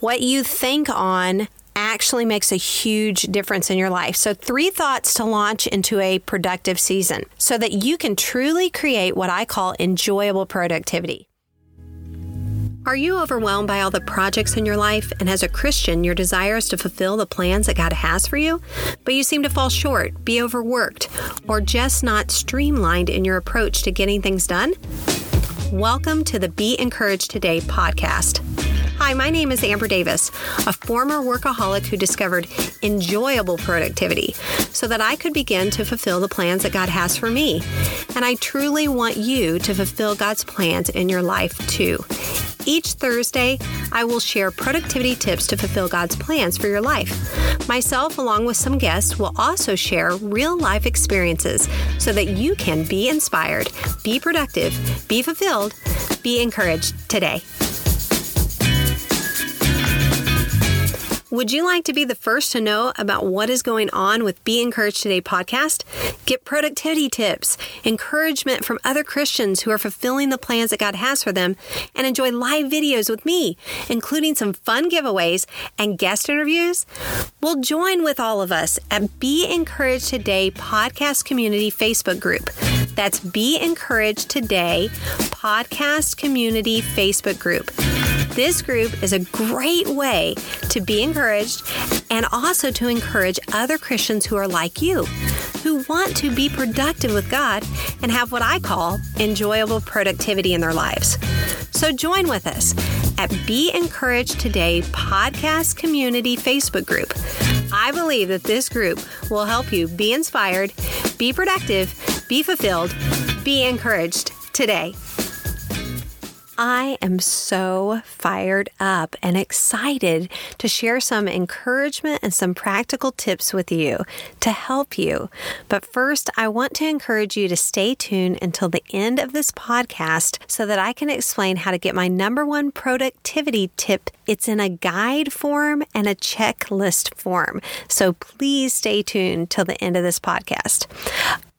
what you think on actually makes a huge difference in your life. So, three thoughts to launch into a productive season so that you can truly create what I call enjoyable productivity. Are you overwhelmed by all the projects in your life? And as a Christian, your desire is to fulfill the plans that God has for you, but you seem to fall short, be overworked, or just not streamlined in your approach to getting things done? Welcome to the Be Encouraged Today podcast. Hi, my name is Amber Davis, a former workaholic who discovered enjoyable productivity so that I could begin to fulfill the plans that God has for me. And I truly want you to fulfill God's plans in your life too. Each Thursday, I will share productivity tips to fulfill God's plans for your life. Myself, along with some guests, will also share real life experiences so that you can be inspired, be productive, be fulfilled, be encouraged today. Would you like to be the first to know about what is going on with Be Encouraged Today podcast? Get productivity tips, encouragement from other Christians who are fulfilling the plans that God has for them, and enjoy live videos with me, including some fun giveaways and guest interviews? Well, join with all of us at Be Encouraged Today podcast community Facebook group. That's Be Encouraged Today podcast community Facebook group. This group is a great way to be encouraged and also to encourage other Christians who are like you, who want to be productive with God and have what I call enjoyable productivity in their lives. So join with us at Be Encouraged Today podcast community Facebook group. I believe that this group will help you be inspired, be productive, be fulfilled, be encouraged today. I am so fired up and excited to share some encouragement and some practical tips with you to help you. But first, I want to encourage you to stay tuned until the end of this podcast so that I can explain how to get my number one productivity tip. It's in a guide form and a checklist form. So please stay tuned till the end of this podcast.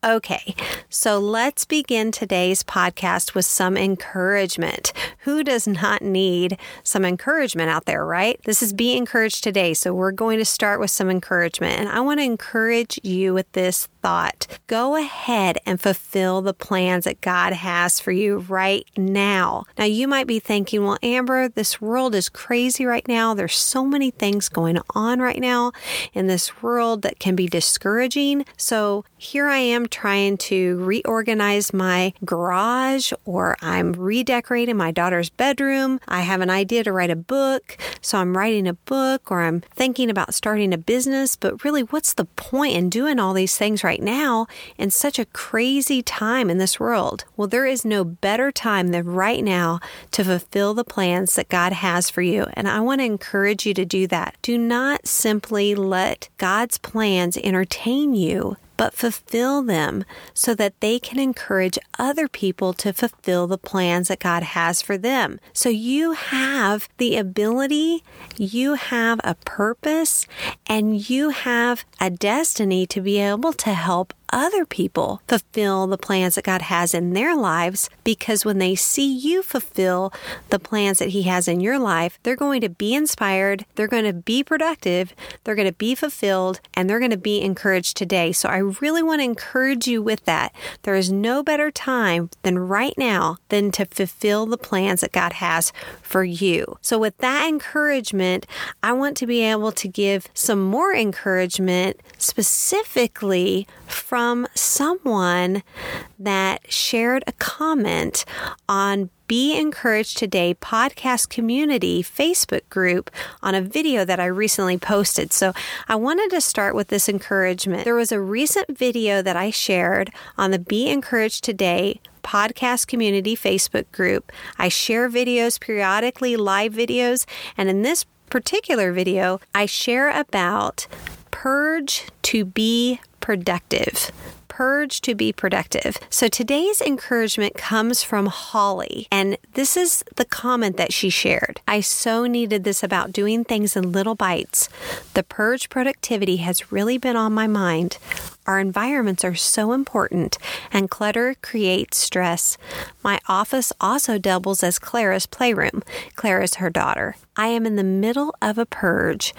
Okay, so let's begin today's podcast with some encouragement. Who does not need some encouragement out there, right? This is Be Encouraged today. So we're going to start with some encouragement. And I want to encourage you with this thought. Go ahead and fulfill the plans that God has for you right now. Now, you might be thinking, well, Amber, this world is crazy right now. There's so many things going on right now in this world that can be discouraging. So here I am trying to reorganize my garage or I'm redecorating my daughter's bedroom. I have an idea to write a book. So I'm writing a book or I'm thinking about starting a business. But really, what's the point in doing all these things right now in such a crazy time in this world? Well, there is no better time than right now to fulfill the plans that God has for you. And I want to encourage you to do that. Do not simply let God's plans entertain you but fulfill them so that they can encourage other people to fulfill the plans that God has for them. So you have the ability, you have a purpose, and you have a destiny to be able to help other people fulfill the plans that God has in their lives because when they see you fulfill the plans that He has in your life, they're going to be inspired, they're going to be productive, they're going to be fulfilled, and they're going to be encouraged today. So I really want to encourage you with that. There is no better time than right now than to fulfill the plans that God has for you. So with that encouragement, I want to be able to give some more encouragement specifically from someone that shared a comment on be Encouraged Today podcast community Facebook group on a video that I recently posted. So I wanted to start with this encouragement. There was a recent video that I shared on the Be Encouraged Today podcast community Facebook group. I share videos periodically, live videos, and in this particular video, I share about purge to be productive purge to be productive. So today's encouragement comes from Holly, and this is the comment that she shared. I so needed this about doing things in little bites. The purge productivity has really been on my mind. Our environments are so important, and clutter creates stress. My office also doubles as Clara's playroom. Clara's her daughter. I am in the middle of a purge,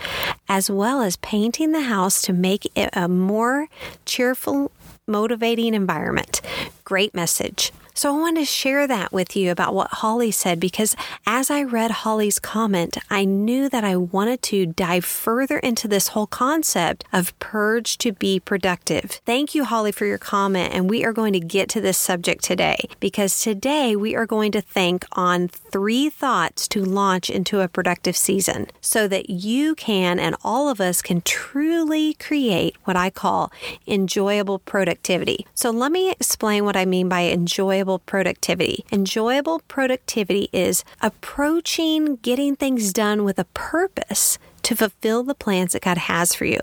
as well as painting the house to make it a more cheerful, motivating environment. Great message. So I want to share that with you about what Holly said because as I read Holly's comment, I knew that I wanted to dive further into this whole concept of purge to be productive. Thank you, Holly, for your comment. And we are going to get to this subject today because today we are going to think on three thoughts to launch into a productive season so that you can and all of us can truly create what I call enjoyable productivity. So let me explain what I mean by enjoyable enjoyable productivity. Enjoyable productivity is approaching getting things done with a purpose to fulfill the plans that God has for you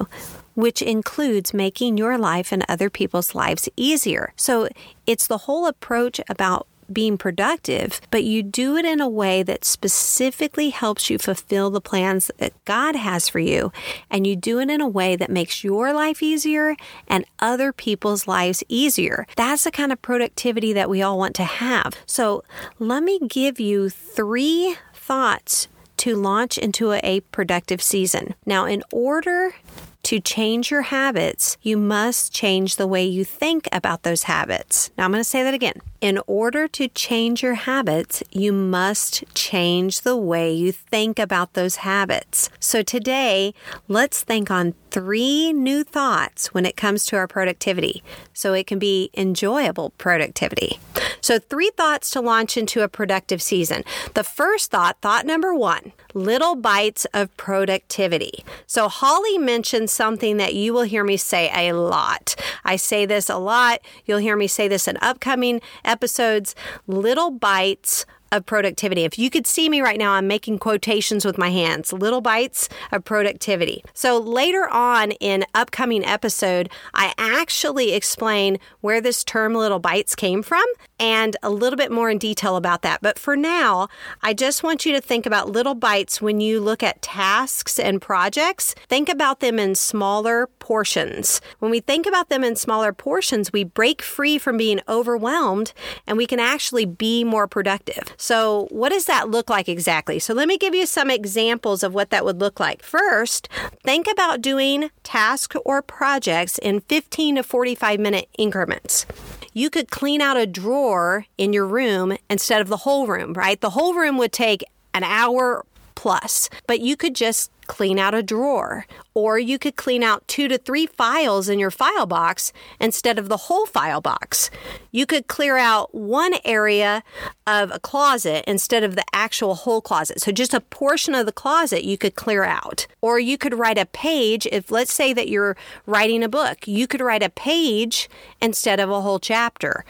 which includes making your life and other people's lives easier. So it's the whole approach about being productive, but you do it in a way that specifically helps you fulfill the plans that God has for you. And you do it in a way that makes your life easier and other people's lives easier. That's the kind of productivity that we all want to have. So let me give you three thoughts to launch into a productive season. Now, in order to change your habits, you must change the way you think about those habits. Now, I'm going to say that again. In order to change your habits, you must change the way you think about those habits. So, today, let's think on three new thoughts when it comes to our productivity so it can be enjoyable productivity. So, three thoughts to launch into a productive season. The first thought, thought number one, little bites of productivity. So, Holly mentioned something that you will hear me say a lot. I say this a lot. You'll hear me say this in upcoming episodes. Little bites of productivity. If you could see me right now, I'm making quotations with my hands, little bites of productivity. So later on in upcoming episode, I actually explain where this term little bites came from and a little bit more in detail about that. But for now, I just want you to think about little bites when you look at tasks and projects. Think about them in smaller portions. When we think about them in smaller portions, we break free from being overwhelmed and we can actually be more productive. So, what does that look like exactly? So, let me give you some examples of what that would look like. First, think about doing tasks or projects in 15 to 45 minute increments you could clean out a drawer in your room instead of the whole room, right? The whole room would take an hour plus, but you could just clean out a drawer, or you could clean out two to three files in your file box instead of the whole file box. You could clear out one area of a closet instead of the actual whole closet. So just a portion of the closet you could clear out. Or you could write a page. If let's say that you're writing a book, you could write a page instead of a whole chapter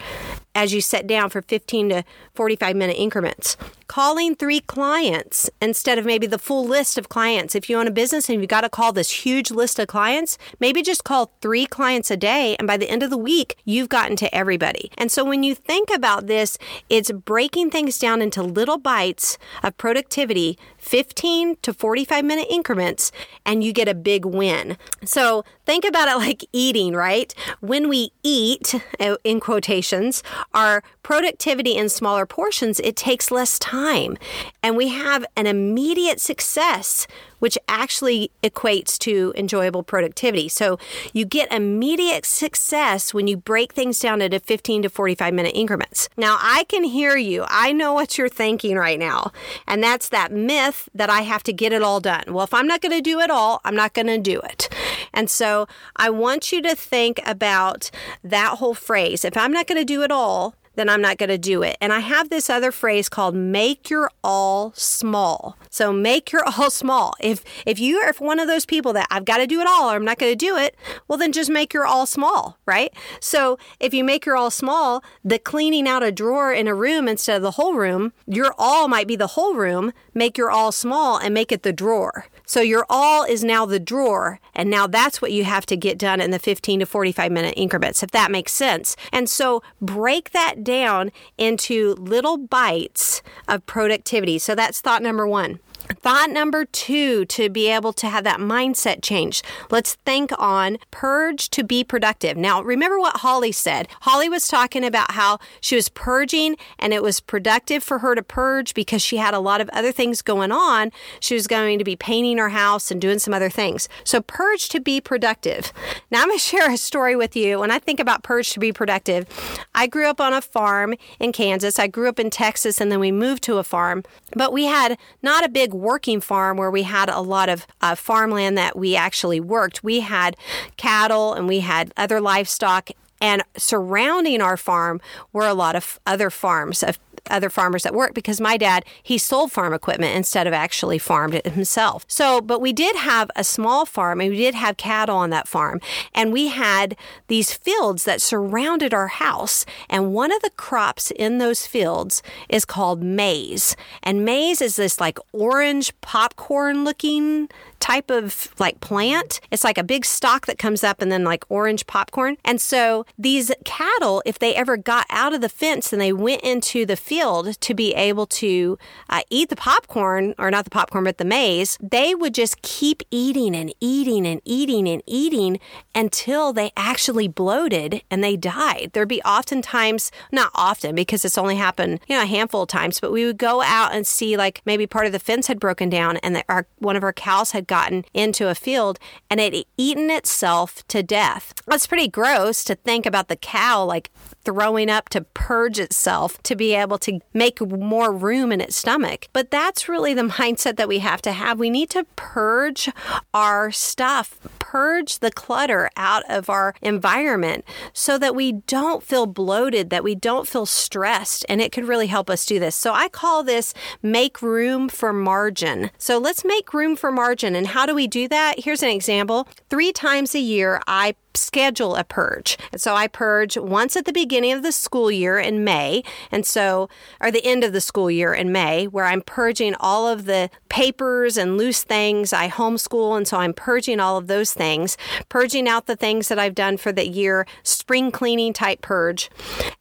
as you set down for 15 to 45 minute increments. Calling three clients instead of maybe the full list of clients. If you own a business and you've got to call this huge list of clients, maybe just call three clients a day. And by the end of the week, you've gotten to everybody. And so when you think about this, it's breaking things down into little bites of productivity 15 to 45 minute increments and you get a big win. So think about it like eating, right? When we eat, uh, in quotations, our productivity in smaller portions, it takes less time and we have an immediate success which actually equates to enjoyable productivity. So you get immediate success when you break things down into 15 to 45 minute increments. Now, I can hear you. I know what you're thinking right now. And that's that myth that I have to get it all done. Well, if I'm not going to do it all, I'm not going to do it. And so I want you to think about that whole phrase. If I'm not going to do it all, then I'm not going to do it. And I have this other phrase called make your all small. So make your all small. If if you are one of those people that I've got to do it all or I'm not going to do it, well then just make your all small, right? So if you make your all small, the cleaning out a drawer in a room instead of the whole room, your all might be the whole room, make your all small and make it the drawer. So your all is now the drawer, and now that's what you have to get done in the 15 to 45 minute increments, if that makes sense. And so break that down into little bites of productivity. So that's thought number one. Thought number two to be able to have that mindset change. Let's think on purge to be productive. Now, remember what Holly said. Holly was talking about how she was purging and it was productive for her to purge because she had a lot of other things going on. She was going to be painting her house and doing some other things. So, purge to be productive. Now, I'm going to share a story with you. When I think about purge to be productive, I grew up on a farm in Kansas. I grew up in Texas and then we moved to a farm, but we had not a big working farm where we had a lot of uh, farmland that we actually worked. We had cattle and we had other livestock. And surrounding our farm were a lot of other farms of other farmers at work because my dad, he sold farm equipment instead of actually farmed it himself. So, but we did have a small farm and we did have cattle on that farm. And we had these fields that surrounded our house. And one of the crops in those fields is called maize. And maize is this like orange popcorn looking type of like plant. It's like a big stalk that comes up and then like orange popcorn. And so these cattle, if they ever got out of the fence and they went into the field to be able to uh, eat the popcorn, or not the popcorn, but the maize, they would just keep eating and eating and eating and eating until they actually bloated and they died. There'd be oftentimes, not often because it's only happened, you know, a handful of times, but we would go out and see like maybe part of the fence had broken down and the, our, one of our cows had gotten into a field and it eaten itself to death. It's pretty gross to think about the cow like throwing up to purge itself to be able to make more room in its stomach. But that's really the mindset that we have to have. We need to purge our stuff, purge the clutter out of our environment so that we don't feel bloated, that we don't feel stressed. And it could really help us do this. So I call this make room for margin. So let's make room for margin. And how do we do that? Here's an example. Three times a year, I schedule a purge. And so I purge once at the beginning of the school year in May, and so, or the end of the school year in May, where I'm purging all of the papers and loose things. I homeschool, and so I'm purging all of those things, purging out the things that I've done for the year, spring cleaning type purge.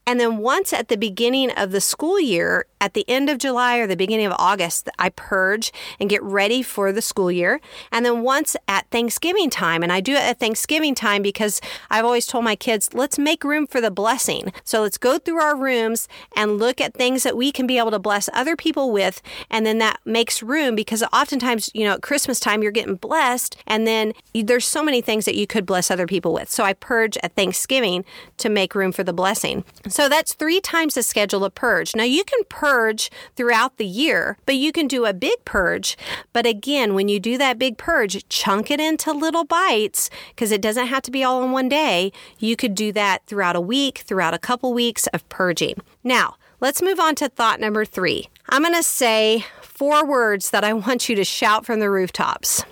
And then once at the beginning of the school year, at the end of July or the beginning of August, I purge and get ready for the school year. And then once at Thanksgiving time, and I do it at Thanksgiving time because I've always told my kids, let's make room for the blessing. So let's go through our rooms and look at things that we can be able to bless other people with. And then that makes room because oftentimes, you know, at Christmas time, you're getting blessed. And then there's so many things that you could bless other people with. So I purge at Thanksgiving to make room for the blessing. So that's three times the schedule of purge. Now you can purge throughout the year, but you can do a big purge. But again, when you do that big purge, chunk it into little bites because it doesn't have to be all in one day. You could do that throughout a week, throughout a couple weeks of purging. Now, let's move on to thought number three. I'm going to say four words that I want you to shout from the rooftops.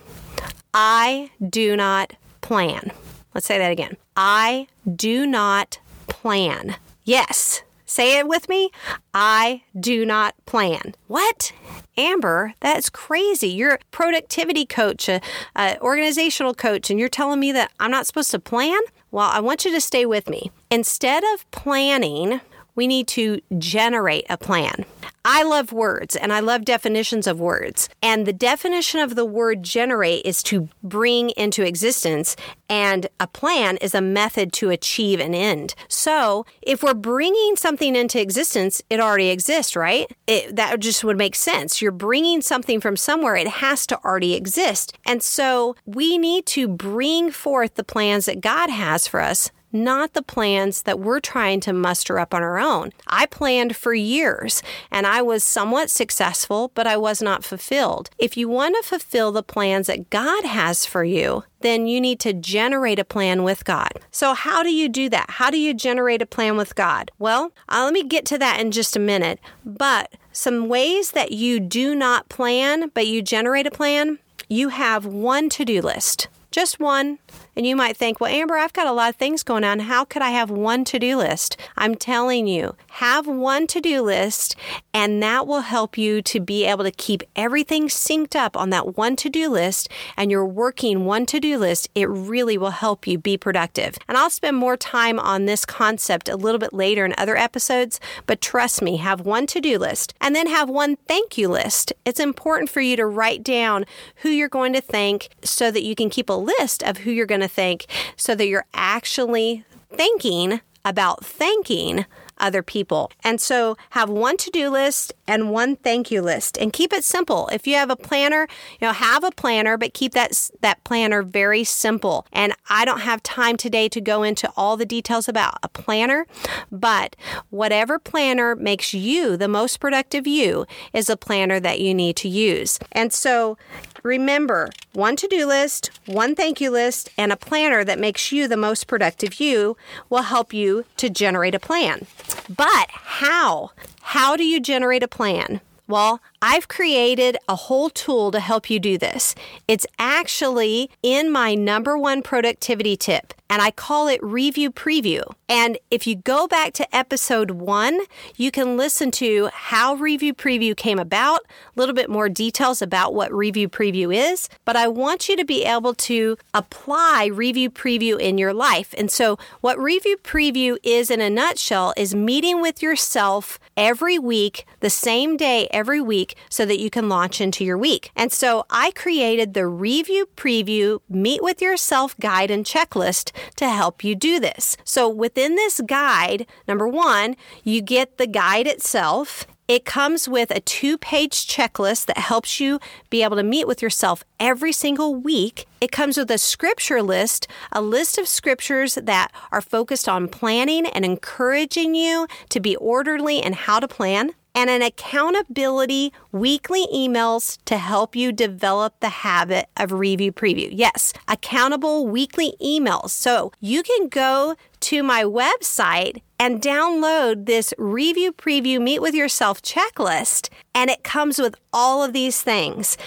I do not plan. Let's say that again. I do not plan. Yes. Say it with me. I do not plan. What? Amber, that's crazy. You're a productivity coach, a, a, organizational coach, and you're telling me that I'm not supposed to plan? Well, I want you to stay with me. Instead of planning, we need to generate a plan. I love words and I love definitions of words. And the definition of the word generate is to bring into existence, and a plan is a method to achieve an end. So if we're bringing something into existence, it already exists, right? It, that just would make sense. You're bringing something from somewhere, it has to already exist. And so we need to bring forth the plans that God has for us not the plans that we're trying to muster up on our own. I planned for years and I was somewhat successful, but I was not fulfilled. If you want to fulfill the plans that God has for you, then you need to generate a plan with God. So, how do you do that? How do you generate a plan with God? Well, uh, let me get to that in just a minute. But some ways that you do not plan, but you generate a plan, you have one to do list. Just one. And you might think, well, Amber, I've got a lot of things going on. How could I have one to do list? I'm telling you, have one to do list, and that will help you to be able to keep everything synced up on that one to do list and you're working one to do list. It really will help you be productive. And I'll spend more time on this concept a little bit later in other episodes, but trust me, have one to do list and then have one thank you list. It's important for you to write down who you're going to thank so that you can keep a list of who you're going to thank so that you're actually thinking about thanking other people. And so have one to-do list and one thank you list and keep it simple. If you have a planner, you know, have a planner but keep that that planner very simple. And I don't have time today to go into all the details about a planner, but whatever planner makes you the most productive you is a planner that you need to use. And so Remember, one to do list, one thank you list, and a planner that makes you the most productive you will help you to generate a plan. But how? How do you generate a plan? Well, I've created a whole tool to help you do this. It's actually in my number one productivity tip, and I call it Review Preview. And if you go back to episode one, you can listen to how Review Preview came about, a little bit more details about what Review Preview is. But I want you to be able to apply Review Preview in your life. And so, what Review Preview is in a nutshell is meeting with yourself every week, the same day every week so that you can launch into your week. And so I created the review preview meet with yourself guide and checklist to help you do this. So within this guide, number one, you get the guide itself. It comes with a two page checklist that helps you be able to meet with yourself every single week. It comes with a scripture list, a list of scriptures that are focused on planning and encouraging you to be orderly and how to plan and an accountability weekly emails to help you develop the habit of review preview. Yes, accountable weekly emails. So you can go to my website and download this review preview meet with yourself checklist and it comes with all of these things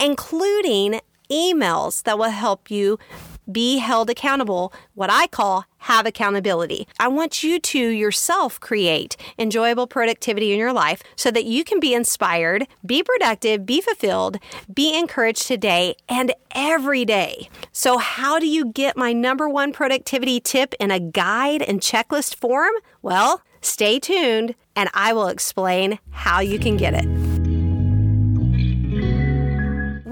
including emails that will help you be held accountable, what I call have accountability. I want you to yourself create enjoyable productivity in your life so that you can be inspired, be productive, be fulfilled, be encouraged today and every day. So, how do you get my number one productivity tip in a guide and checklist form? Well, stay tuned and I will explain how you can get it.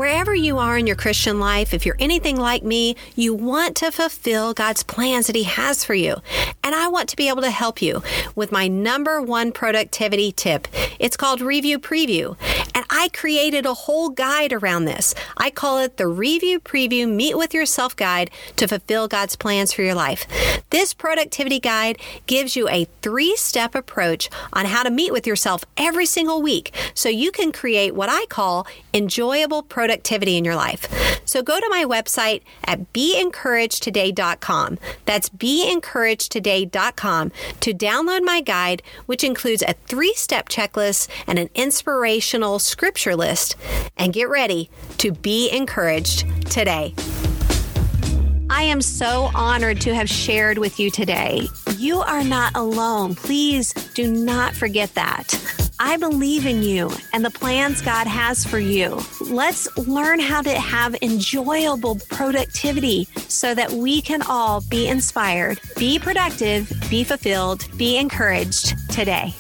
Wherever you are in your Christian life, if you're anything like me, you want to fulfill God's plans that He has for you. And I want to be able to help you with my number one productivity tip. It's called Review Preview. And I created a whole guide around this. I call it the Review Preview Meet with Yourself Guide to fulfill God's plans for your life. This productivity guide gives you a three step approach on how to meet with yourself every single week so you can create what I call enjoyable productivity in your life. So go to my website at beencouragedtoday.com. That's beencouragedtoday.com to download my guide, which includes a three step checklist and an inspirational scripture list. And get ready to be encouraged today. I am so honored to have shared with you today. You are not alone. Please do not forget that. I believe in you and the plans God has for you. Let's learn how to have enjoyable productivity so that we can all be inspired, be productive, be fulfilled, be encouraged today.